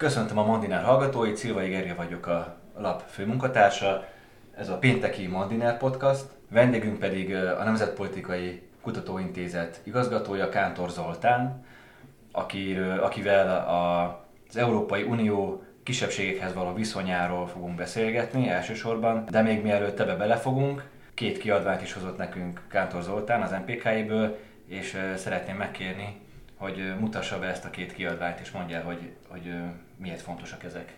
Köszöntöm a Mandinár hallgatóit, Szilvai Gerje vagyok a lap főmunkatársa. Ez a pénteki Mandinár podcast. Vendégünk pedig a Nemzetpolitikai Kutatóintézet igazgatója, Kántor Zoltán, akivel a, az Európai Unió kisebbségekhez való viszonyáról fogunk beszélgetni elsősorban, de még mielőtt ebbe belefogunk, két kiadványt is hozott nekünk Kántor Zoltán az MPK-ből, és szeretném megkérni, hogy mutassa be ezt a két kiadványt, és mondja hogy, hogy miért fontosak ezek.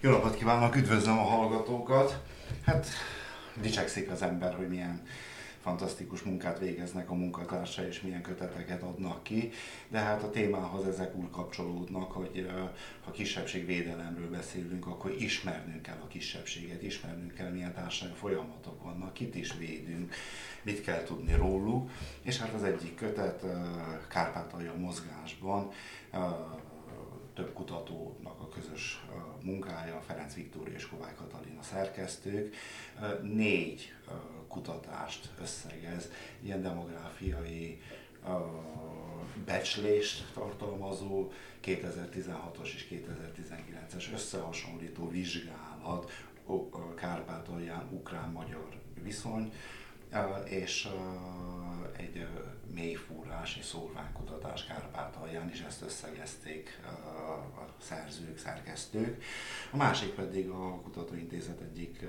Jó napot kívánok, üdvözlöm a hallgatókat! Hát dicsekszik az ember, hogy milyen fantasztikus munkát végeznek a munkatársa és milyen köteteket adnak ki, de hát a témához ezek úgy kapcsolódnak, hogy ha kisebbségvédelemről beszélünk, akkor ismernünk kell a kisebbséget, ismernünk kell milyen társadalmi folyamatok vannak, kit is védünk, mit kell tudni róluk, és hát az egyik kötet Kárpátalja mozgásban több kutatónak a közös munkája, Ferenc Viktória és Kovály Katalina szerkesztők, négy kutatást összegez, ilyen demográfiai becslést tartalmazó 2016-os és 2019-es összehasonlító vizsgálat Kárpátalján ukrán-magyar viszony, és egy mélyfúrás és szórványkutatás Kárpátalján is ezt összegezték a szerzők, szerkesztők. A másik pedig a Kutatóintézet egyik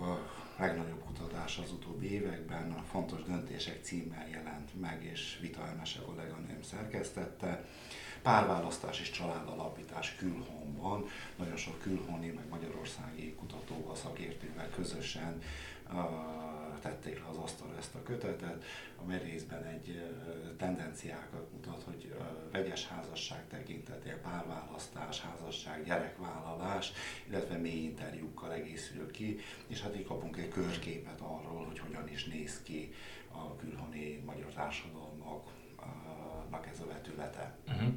a legnagyobb kutatás az utóbbi években, a Fontos Döntések címmel jelent meg, és Vita Emese kolléganőm szerkesztette. Párválasztás és családalapítás külhonban, nagyon sok külhoni, meg magyarországi kutatóval, szakértővel közösen tették le az asztalra ezt a kötetet, amely részben egy tendenciákat mutat, hogy vegyes házasság tekintetében párválasztás, házasság, gyerekvállalás, illetve mély interjúkkal egészül ki, és hát így kapunk egy körképet arról, hogy hogyan is néz ki a külhoni magyar társadalmaknak ez a vetülete. Uh-huh.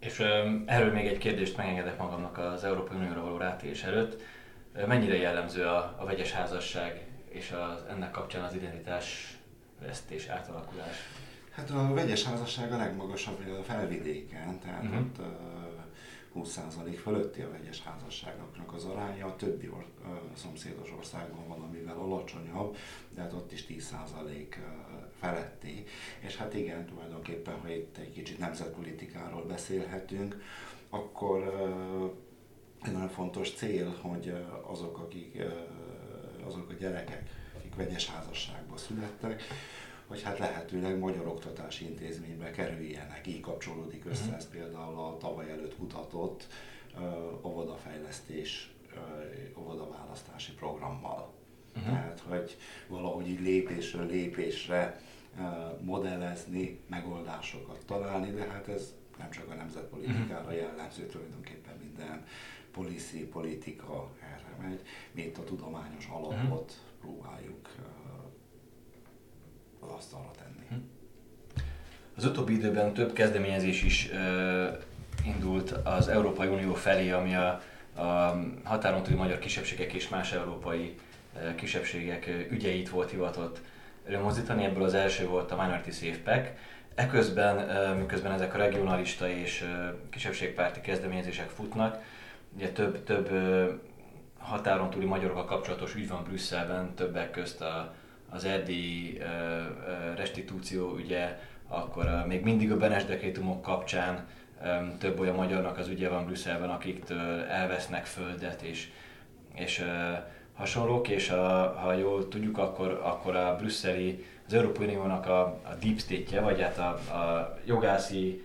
És erről még egy kérdést megengedek magamnak az Európai Unióra való rátérés előtt. Mennyire jellemző a, a vegyes házasság és az, ennek kapcsán az identitás vesztés, átalakulás? Hát a vegyes házasság a legmagasabb a felvidéken, tehát uh-huh. ott uh, 20% fölötti a vegyes házasságoknak az aránya, a többi or, uh, szomszédos országban van, amivel alacsonyabb, de hát ott is 10% uh, feletti. És hát igen, tulajdonképpen, ha itt egy kicsit nemzetpolitikáról beszélhetünk, akkor uh, egy nagyon fontos cél, hogy azok, akik azok a gyerekek, akik vegyes házasságban születtek, hogy hát lehetőleg magyar oktatási intézménybe kerüljenek. Így kapcsolódik össze uh-huh. ez például a tavaly előtt kutatott uh, óvodafejlesztés, uh, óvodaválasztási programmal. Uh-huh. Tehát, hogy valahogy így lépésről lépésre uh, modellezni, megoldásokat találni, de hát ez nem csak a nemzetpolitikára uh-huh. jellemző, tulajdonképpen minden policy, politika megy. Mi itt a tudományos alapot uh-huh. próbáljuk az asztalra tenni. Uh-huh. Az utóbbi időben több kezdeményezés is uh, indult az Európai Unió felé, ami a, a határon túli magyar kisebbségek és más európai uh, kisebbségek ügyeit volt hivatott előmozdítani. Ebből az első volt a Minority Safe Pack. Eközben, miközben ezek a regionalista és kisebbségpárti kezdeményezések futnak, ugye több, több határon túli magyarokkal kapcsolatos ügy van Brüsszelben, többek közt a, az erdélyi restitúció ügye, akkor még mindig a Benes dekrétumok kapcsán több olyan magyarnak az ügye van Brüsszelben, akiktől elvesznek földet és, és hasonlók, és a, ha jól tudjuk, akkor, akkor a brüsszeli, az Európai Uniónak a, a deep state-je, vagy hát a, a jogászi,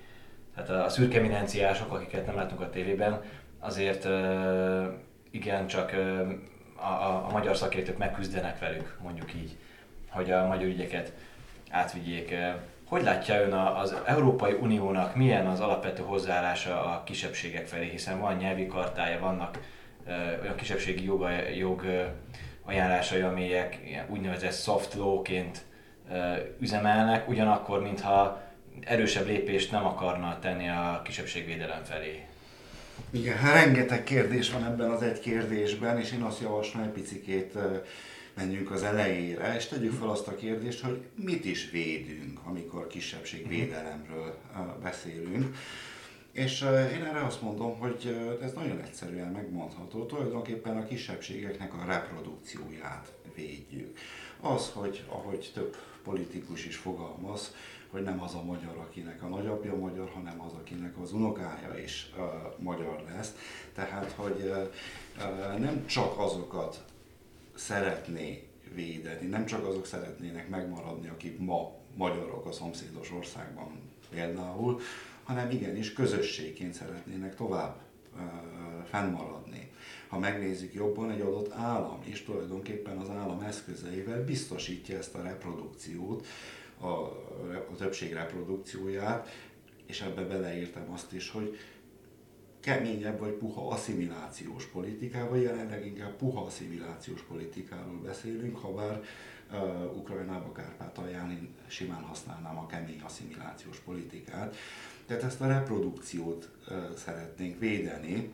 tehát a szürkeminenciások, akiket nem látunk a tévében, azért igen, csak a, a, a magyar szakértők megküzdenek velük, mondjuk így, hogy a magyar ügyeket átvigyék. Hogy látja ön az Európai Uniónak milyen az alapvető hozzáállása a kisebbségek felé, hiszen van nyelvi kartája, vannak olyan kisebbségi joga, jog ajánlásai, amelyek úgynevezett soft law-ként üzemelnek, ugyanakkor mintha erősebb lépést nem akarna tenni a kisebbségvédelem felé. Igen, hát rengeteg kérdés van ebben az egy kérdésben, és én azt javaslom, egy picikét menjünk az elejére, és tegyük fel azt a kérdést, hogy mit is védünk, amikor kisebbségvédelemről beszélünk. És én erre azt mondom, hogy ez nagyon egyszerűen megmondható. Tulajdonképpen a kisebbségeknek a reprodukcióját védjük. Az, hogy ahogy több politikus is fogalmaz, hogy nem az a magyar, akinek a nagyapja magyar, hanem az, akinek az unokája is uh, magyar lesz. Tehát, hogy uh, nem csak azokat szeretné védeni, nem csak azok szeretnének megmaradni, akik ma magyarok a szomszédos országban például, hanem igenis közösségként szeretnének tovább uh, fennmaradni. Ha megnézzük jobban, egy adott állam is tulajdonképpen az állam eszközeivel biztosítja ezt a reprodukciót, a, a többség reprodukcióját, és ebbe beleírtam azt is, hogy keményebb vagy puha asszimilációs politikával, jelenleg inkább puha asszimilációs politikáról beszélünk, ha bár uh, Ukrajnába, Kárpátalján én simán használnám a kemény asszimilációs politikát. Tehát ezt a reprodukciót uh, szeretnénk védeni,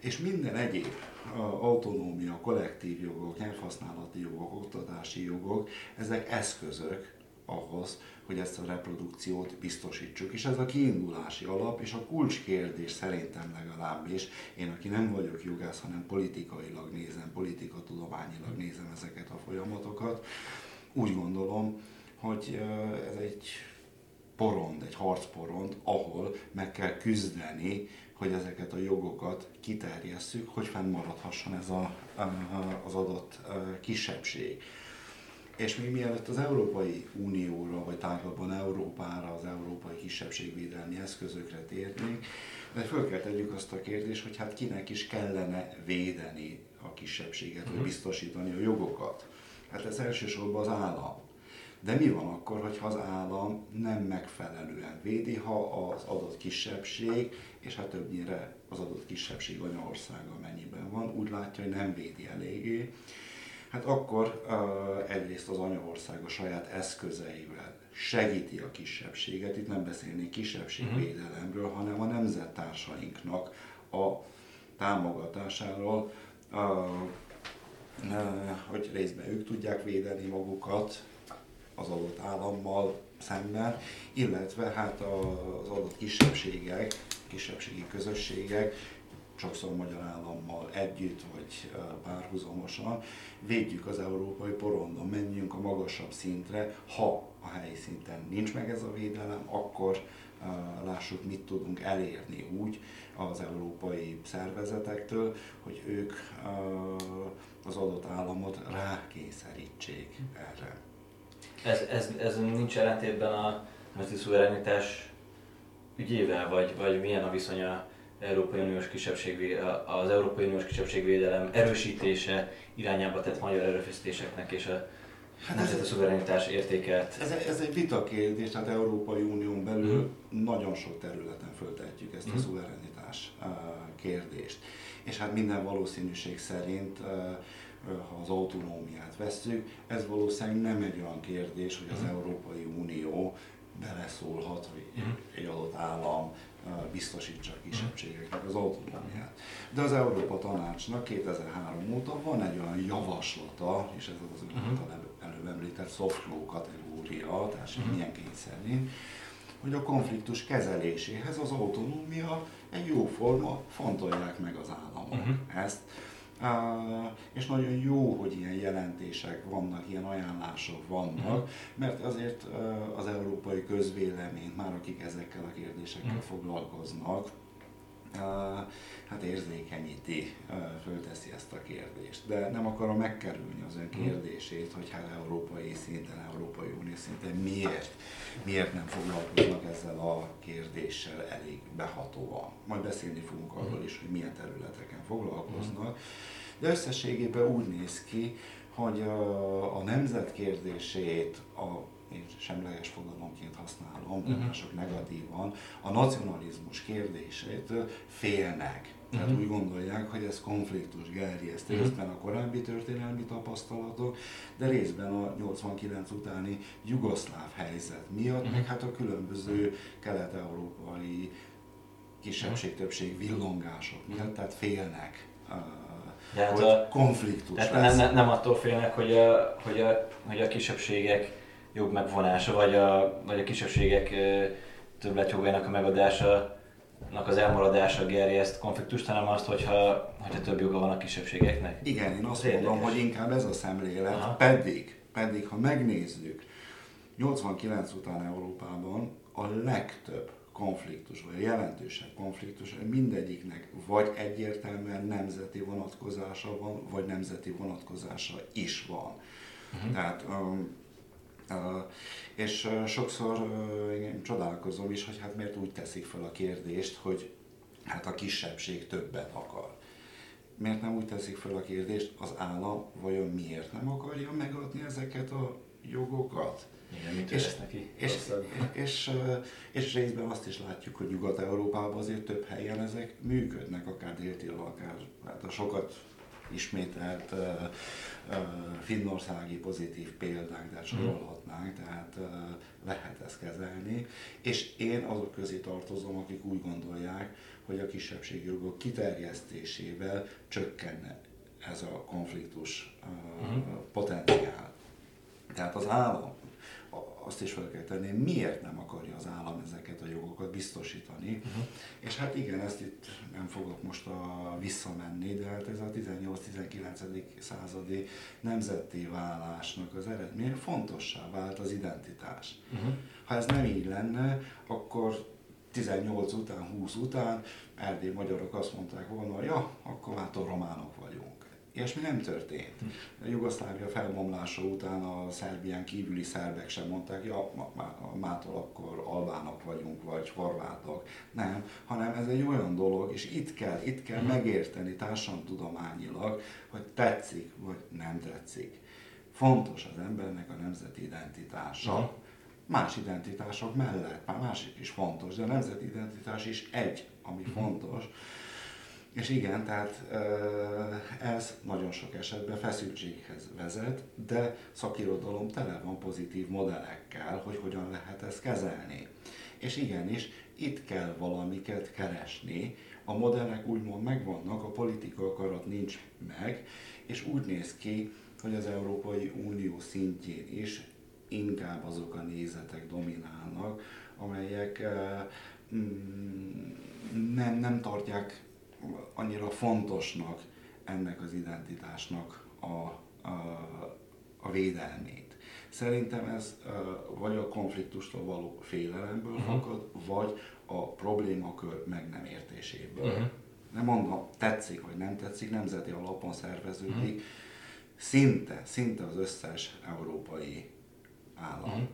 és minden egyéb uh, autonómia, kollektív jogok, nyelvhasználati jogok, oktatási jogok, ezek eszközök ahhoz, hogy ezt a reprodukciót biztosítsuk. És ez a kiindulási alap, és a kulcskérdés szerintem legalábbis, én aki nem vagyok jogász, hanem politikailag nézem, politikatudományilag nézem ezeket a folyamatokat, úgy gondolom, hogy ez egy porond, egy harcporond, ahol meg kell küzdeni, hogy ezeket a jogokat kiterjesszük, hogy fennmaradhasson ez a, az adott kisebbség. És még mielőtt az Európai Unióra, vagy tágabban Európára, az európai kisebbségvédelmi eszközökre térnénk, de föl kell tegyük azt a kérdést, hogy hát kinek is kellene védeni a kisebbséget, vagy mhm. biztosítani a jogokat. Hát ez elsősorban az állam. De mi van akkor, hogyha az állam nem megfelelően védi, ha az adott kisebbség, és hát többnyire az adott kisebbség anyaországa mennyiben van, úgy látja, hogy nem védi eléggé, Hát akkor egyrészt az anyaország a saját eszközeivel segíti a kisebbséget, itt nem beszélnék kisebbségvédelemről, uh-huh. hanem a nemzettársainknak a támogatásáról, hogy részben ők tudják védeni magukat az adott állammal szemben, illetve hát az adott kisebbségek, kisebbségi közösségek sokszor magyar állammal együtt vagy párhuzamosan, védjük az európai porondon, menjünk a magasabb szintre, ha a helyi szinten nincs meg ez a védelem, akkor lássuk, mit tudunk elérni úgy az európai szervezetektől, hogy ők az adott államot rákényszerítsék erre. Ez, ez, ez nincs ellentétben a nemzeti szuverenitás ügyével, vagy, vagy milyen a viszonya Európai Uniós kisebbség, az Európai Uniós kisebbségvédelem erősítése irányába tett magyar erőfeszítéseknek és a Hát ez a szuverenitás értékelt. Ez, ez egy vita kérdés, tehát Európai Unión belül mm. nagyon sok területen föltehetjük ezt mm. a mhm. szuverenitás kérdést. És hát minden valószínűség szerint, ha az autonómiát vesszük, ez valószínűleg nem egy olyan kérdés, hogy az mm. Európai Unió beleszólhat, hogy mm. egy adott állam biztosítsa a kisebbségeknek az autonómiát. De az Európa Tanácsnak 2003 óta van egy olyan javaslata, és ez az uh-huh. előbb említett soft law kategória, tehát uh-huh. milyen kényszerén, hogy a konfliktus kezeléséhez az autonómia egy jó forma, fontolják meg az államok uh-huh. ezt és nagyon jó, hogy ilyen jelentések vannak, ilyen ajánlások vannak, uh-huh. mert azért az európai közvélemény, már akik ezekkel a kérdésekkel uh-huh. foglalkoznak, hát érzékenyíti, fölteszi ezt a kérdést. De nem akarom megkerülni az ön mhm. kérdését, hogy hát európai szinten, Európai Unió szinten miért, miért nem foglalkoznak ezzel a kérdéssel elég behatóan. Majd beszélni fogunk arról is, hogy milyen területeken foglalkoznak. De összességében úgy néz ki, hogy a, a nemzet kérdését a én semleges fogalomként használom, uh-huh. mások negatívan, a nacionalizmus kérdését félnek. Tehát uh-huh. úgy gondolják, hogy ez konfliktus gerjeszt uh-huh. részben a korábbi történelmi tapasztalatok, de részben a 89 utáni jugoszláv helyzet miatt, uh-huh. meg hát a különböző kelet-európai kisebbség-többség villongások miatt, tehát félnek de hát a, konfliktus hát lesz. Nem, nem attól félnek, hogy a, hogy a, hogy a kisebbségek jog megvonása, vagy a, vagy a kisebbségek többletjogának a megadása az elmaradása gerjeszt konfliktust, hanem azt, hogyha, hogyha több joga van a kisebbségeknek. Igen, én azt mondom, hogy inkább ez a szemlélet, Aha. pedig, pedig ha megnézzük, 89 után Európában a legtöbb konfliktus, vagy jelentősebb konfliktus, mindegyiknek vagy egyértelműen nemzeti vonatkozása van, vagy nemzeti vonatkozása is van. Uh-huh. Tehát um, és sokszor én csodálkozom is, hogy hát miért úgy teszik fel a kérdést, hogy hát a kisebbség többet akar. Miért nem úgy teszik fel a kérdést, az állam vajon miért nem akarja megadni ezeket a jogokat? Igen, mit és, neki és, és, és, és részben azt is látjuk, hogy Nyugat-Európában azért több helyen ezek működnek, akár déltil, akár hát a sokat ismételt uh, uh, finnországi pozitív példák, de sorolhatnánk, tehát uh, lehet ezt kezelni. És én azok közé tartozom, akik úgy gondolják, hogy a kisebbségi jogok kiterjesztésével csökkenne ez a konfliktus uh, uh-huh. potenciál. Tehát az állam azt is fel kell tenni, miért nem akarja az állam ezeket a jogokat biztosítani. Uh-huh. És hát igen, ezt itt nem fogok most a, visszamenni, de hát ez a 18-19. századi nemzeti válásnak az eredménye fontossá vált az identitás. Uh-huh. Ha ez nem így lenne, akkor 18 után, 20 után erdély magyarok azt mondták volna, ja, akkor hát a románok vagyunk. Ilyesmi nem történt. A Jugoszlávia felbomlása után a Szerbián kívüli szerbek sem mondták, ja, mától akkor albánok vagyunk, vagy horvátok. Nem, hanem ez egy olyan dolog, és itt kell, itt kell uh-huh. megérteni társadalomtudományilag, hogy tetszik, vagy nem tetszik. Fontos az embernek a nemzeti identitása. Uh-huh. Más identitások mellett, már másik is fontos, de a nemzeti identitás is egy, ami uh-huh. fontos és igen, tehát ez nagyon sok esetben feszültséghez vezet, de szakirodalom tele van pozitív modellekkel, hogy hogyan lehet ezt kezelni. És igenis, itt kell valamiket keresni, a modellek úgymond megvannak, a politika akarat nincs meg, és úgy néz ki, hogy az Európai Unió szintjén is inkább azok a nézetek dominálnak, amelyek mm, nem, nem tartják annyira fontosnak ennek az identitásnak a, a, a védelmét. Szerintem ez vagy a konfliktustól való félelemből uh-huh. fakad, vagy a problémakör meg nem értéséből. Uh-huh. Nem mondom, tetszik vagy nem tetszik, nemzeti alapon szerveződik. Uh-huh. Szinte, szinte az összes európai állam. Uh-huh.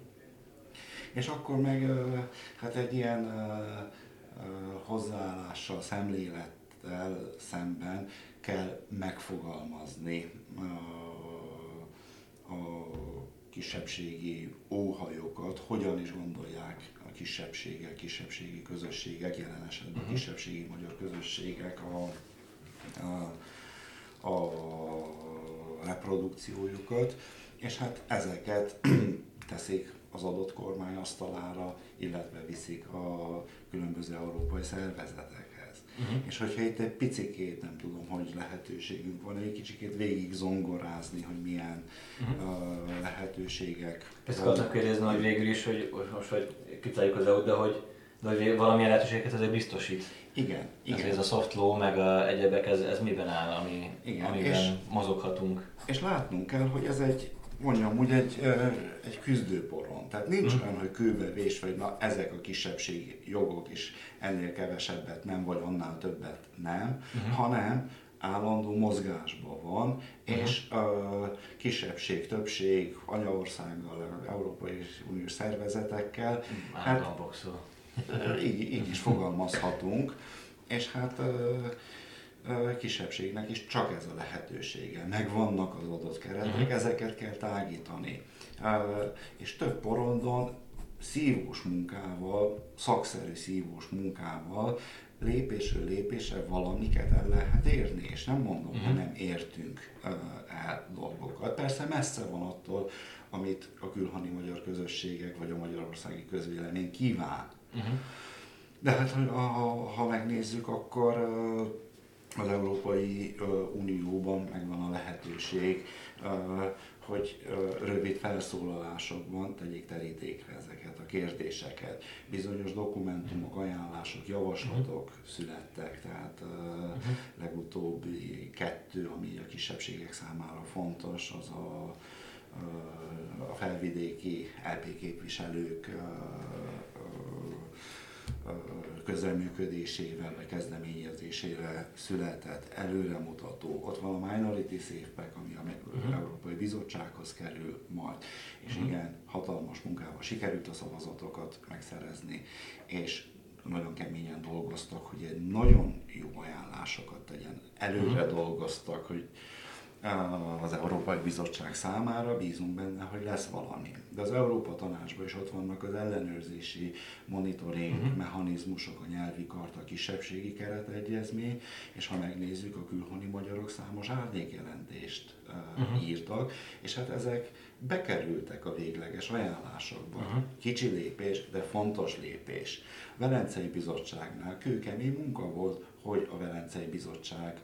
És akkor meg hát egy ilyen hozzáállással, szemlélet helyzettel szemben kell megfogalmazni a, a kisebbségi óhajokat, hogyan is gondolják a kisebbségek, kisebbségi közösségek, jelen esetben uh-huh. kisebbségi magyar közösségek a, a, a reprodukciójukat, és hát ezeket teszik az adott kormány asztalára, illetve viszik a különböző európai szervezetek. Uh-huh. És hogyha itt egy picikét, nem tudom, hogy lehetőségünk van, egy kicsikét végig zongorázni, hogy milyen uh-huh. uh, lehetőségek. Ezt akartam kérdezni, hogy végül is, hogy most, hogy kicáljuk az EU, de hogy, de hogy valamilyen lehetőséget azért biztosít. Igen. igen. Ez a soft law, meg a egyebek, ez, ez miben áll, ami, igen. amiben és, mozoghatunk? És látnunk kell, hogy ez egy mondjam úgy, egy, egy küzdőporon. Tehát nincs mm. olyan, hogy kőbe vés, vagy na ezek a kisebbségi jogok is ennél kevesebbet nem, vagy annál többet nem, mm. hanem állandó mozgásban van, uh-huh. és uh, kisebbség, többség, anyaországgal, Európai Uniós szervezetekkel. Hát, így, így is fogalmazhatunk, és hát uh, kisebbségnek is csak ez a lehetősége. Megvannak az adott keretek, uh-huh. ezeket kell tágítani. És több porondon szívós munkával, szakszerű szívós munkával lépésről lépésre valamiket el lehet érni, és nem mondom, uh-huh. hogy nem értünk el dolgokat. Persze messze van attól, amit a külhani magyar közösségek vagy a magyarországi közvélemény kíván. Uh-huh. De hát ha, ha megnézzük, akkor az Európai Unióban megvan a lehetőség, hogy rövid felszólalásokban tegyék terítékre ezeket a kérdéseket. Bizonyos dokumentumok, ajánlások, javaslatok uh-huh. születtek, tehát uh-huh. legutóbbi kettő, ami a kisebbségek számára fontos, az a, a felvidéki LP képviselők közreműködésével vagy kezdeményezésére született előremutató. Ott van a Minority Safe ami a uh-huh. Európai Bizottsághoz kerül majd, és uh-huh. igen, hatalmas munkával sikerült a szavazatokat megszerezni, és nagyon keményen dolgoztak, hogy egy nagyon jó ajánlásokat tegyen. Előre uh-huh. dolgoztak, hogy az Európai Bizottság számára, bízunk benne, hogy lesz valami. De az Európa Tanácsban is ott vannak az ellenőrzési monitoring uh-huh. mechanizmusok, a nyelvi karta, a kisebbségi keretegyezmény, és ha megnézzük, a külhoni magyarok számos árnyékjelentést uh-huh. írtak, és hát ezek bekerültek a végleges ajánlásokba. Uh-huh. Kicsi lépés, de fontos lépés. A Velencei Bizottságnál kőkemény munka volt, hogy a Velencei Bizottság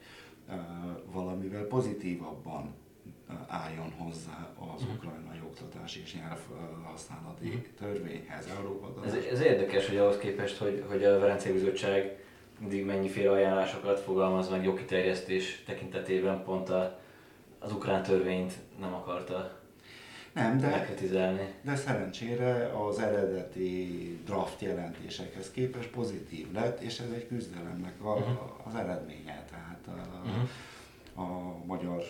valamivel pozitívabban álljon hozzá az uh-huh. ukrajnai oktatási és nyelvhasználati uh-huh. törvényhez, Európa. Ez, ez érdekes, hogy ahhoz képest, hogy, hogy a Velencei Bizottság mindig mennyiféle ajánlásokat fogalmaz meg jogkiterjesztés tekintetében, pont a, az ukrán törvényt nem akarta nem, de, de szerencsére az eredeti draft jelentésekhez képest pozitív lett, és ez egy küzdelemnek a, uh-huh. az eredménye. Tehát a, uh-huh. a magyar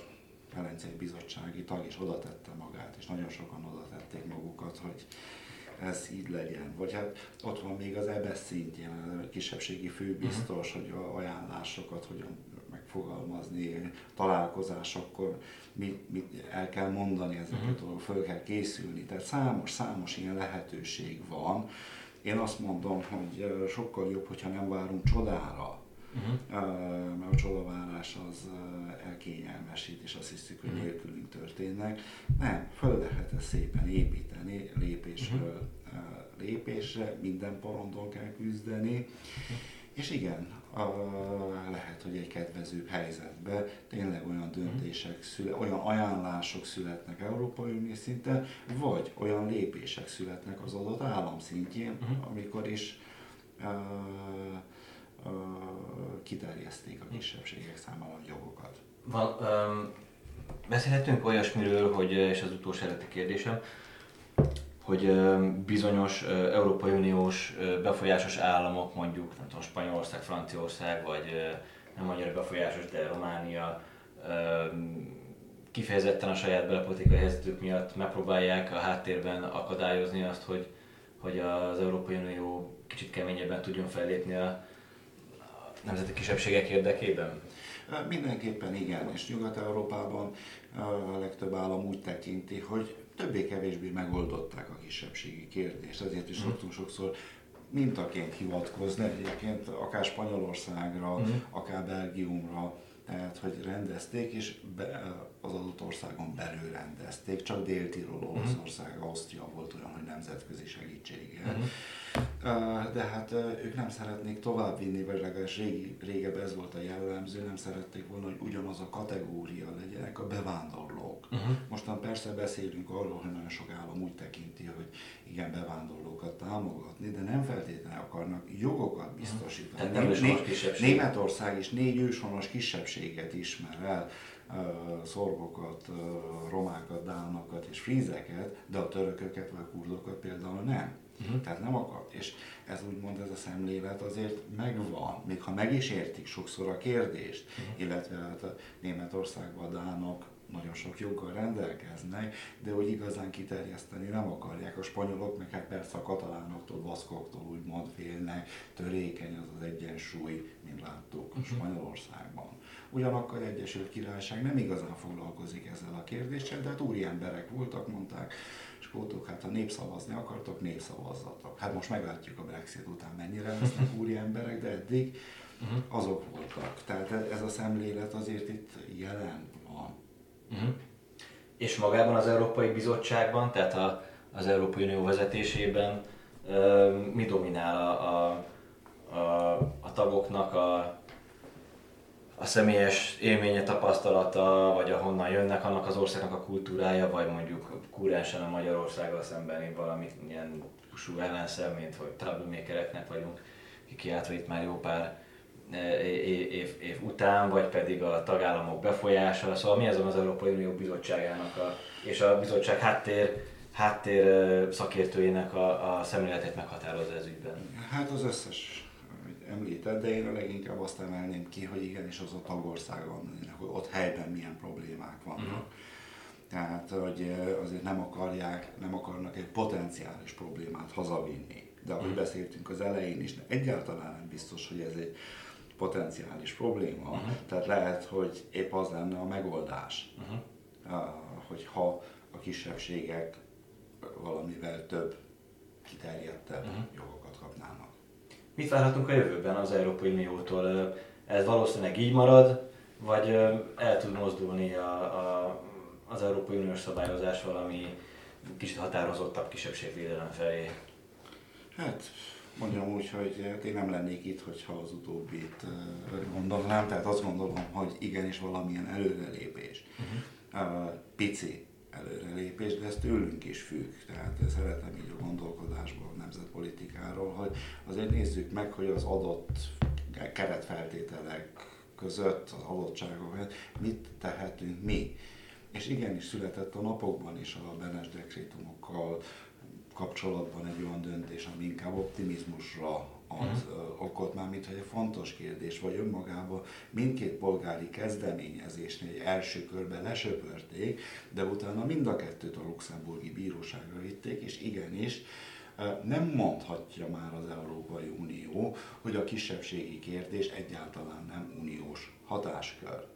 Velencei Bizottsági tag is oda tette magát, és nagyon sokan oda tették magukat, hogy ez így legyen. Vagy hát ott van még az EBS szintjén, a kisebbségi főbiztos, uh-huh. hogy a ajánlásokat hogyan megfogalmazni, találkozásokkor mit, mit el kell mondani ezeket, uh-huh. föl kell készülni. Tehát számos, számos ilyen lehetőség van. Én azt mondom, hogy sokkal jobb, hogyha nem várunk csodára, uh-huh. mert a csodavárás az elkényelmesít, és azt hiszük, hogy uh-huh. nélkülünk történnek. Nem, föl lehet ezt szépen építeni lépésről uh-huh. lépésre, minden porondon kell küzdeni. Uh-huh és igen, a, lehet, hogy egy kedvezőbb helyzetben tényleg olyan döntések, szüle, olyan ajánlások születnek Európai Unió szinten, vagy olyan lépések születnek az adott állam szintjén, uh-huh. amikor is uh, uh, kiterjeszték a kisebbségek számára a jogokat. Van, um, beszélhetünk olyasmiről, hogy, és az utolsó eredeti kérdésem, hogy bizonyos Európai Uniós befolyásos államok, mondjuk nem tudom, Spanyolország, Franciaország, vagy nem annyira befolyásos, de Románia kifejezetten a saját belpolitikai helyzetük miatt megpróbálják a háttérben akadályozni azt, hogy, hogy az Európai Unió kicsit keményebben tudjon fellépni a nemzeti kisebbségek érdekében? Mindenképpen igen, és Nyugat-Európában a legtöbb állam úgy tekinti, hogy többé-kevésbé megoldották a kisebbségi kérdést. Ezért is mhm. szoktunk sokszor mintaként hivatkozni egyébként akár Spanyolországra, mm. akár Belgiumra, tehát hogy rendezték, és be, az adott országon belül rendezték, csak Dél-Tirol, mhm. Olaszország, uh-huh. Ausztria volt olyan, hogy nemzetközi segítséggel. Uh-huh. De hát ők nem szeretnék továbbvinni, vagy legalábbis régi, régebb ez volt a jellemző, nem szerették volna, hogy ugyanaz a kategória legyenek a bevándorlók. Uh-huh. Mostan persze beszélünk arról, hogy nagyon sok állam úgy tekinti, hogy igen, bevándorlókat támogatni, de nem feltétlenül akarnak jogokat biztosítani. Uh-huh. Né- Németország is négy őshonos kisebbséget ismer el, szorgokat, romákat, dánokat és frízeket, de a törököket vagy a kurdokat például nem. Uh-huh. Tehát nem akart. És ez úgymond ez a szemlélet azért megvan, még ha meg is értik sokszor a kérdést, uh-huh. illetve hát a Németországban a dánok nagyon sok joggal rendelkeznek, de hogy igazán kiterjeszteni nem akarják. A spanyolok, meg hát persze a katalánoktól, baszkoktól úgymond félnek, törékeny az az egyensúly, mint láttuk uh-huh. Spanyolországban. Ugyanakkor Egyesült Királyság nem igazán foglalkozik ezzel a kérdéssel, de hát úri emberek voltak, mondták, skótok, hát ha népszavazni akartok, népszavazzatok. Hát most meglátjuk a Brexit után mennyire lesznek úri emberek, de eddig uh-huh. azok voltak. Tehát ez a szemlélet azért itt jelen van. Uh-huh. És magában az Európai Bizottságban, tehát a, az Európai Unió vezetésében mi dominál a, a, a, a tagoknak a a személyes élménye, tapasztalata, vagy ahonnan jönnek, annak az országnak a kultúrája, vagy mondjuk kúrásan a Magyarországgal szembeni valamit ilyen típusú ellenszem, mint hogy troublemakereknek vagyunk kikiáltva itt már jó pár e, év, év, év után, vagy pedig a tagállamok befolyása. Szóval mi az az Európai Unió bizottságának a, és a bizottság háttér, háttér szakértőjének a, a szemléletét meghatározza ez ügyben? Hát az összes említett, de én a leginkább azt emelném ki, hogy igenis az a tagország van, hogy ott helyben milyen problémák vannak. Uh-huh. Tehát, hogy azért nem akarják, nem akarnak egy potenciális problémát hazavinni. De ahogy uh-huh. beszéltünk az elején is, egyáltalán nem biztos, hogy ez egy potenciális probléma. Uh-huh. Tehát lehet, hogy épp az lenne a megoldás, uh-huh. hogyha a kisebbségek valamivel több kiterjedtebb uh-huh. jogokat kapnának. Mit várhatunk a jövőben az Európai Uniótól? Ez valószínűleg így marad, vagy el tud mozdulni a, a, az Európai Uniós szabályozás valami kicsit határozottabb kisebbségvédelem felé? Hát mondjam úgy, hogy én nem lennék itt, hogyha az utóbbit gondolnám, tehát azt gondolom, hogy igenis valamilyen előrelépés. Uh-huh. Pici előrelépés, de ez tőlünk is függ. Tehát szeretem így a gondolkodásból, a nemzetpolitikáról, hogy azért nézzük meg, hogy az adott keretfeltételek között, az adottságok mit tehetünk mi. És igenis született a napokban is a Benes dekrétumokkal kapcsolatban egy olyan döntés, ami inkább optimizmusra ad uh-huh. okot, már mint hogy egy fontos kérdés, vagy önmagában mindkét polgári kezdeményezésnél egy első körben lesöpörték, de utána mind a kettőt a luxemburgi bíróságra vitték, és igenis nem mondhatja már az Európai Unió, hogy a kisebbségi kérdés egyáltalán nem uniós hatáskör.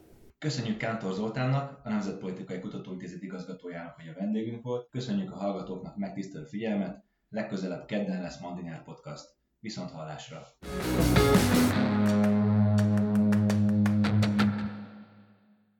Köszönjük Kántor Zoltánnak, a Nemzetpolitikai Kutatóintézet igazgatójának, hogy a vendégünk volt. Köszönjük a hallgatóknak megtisztelő figyelmet. Legközelebb kedden lesz Mandinár Podcast. Viszont hallásra!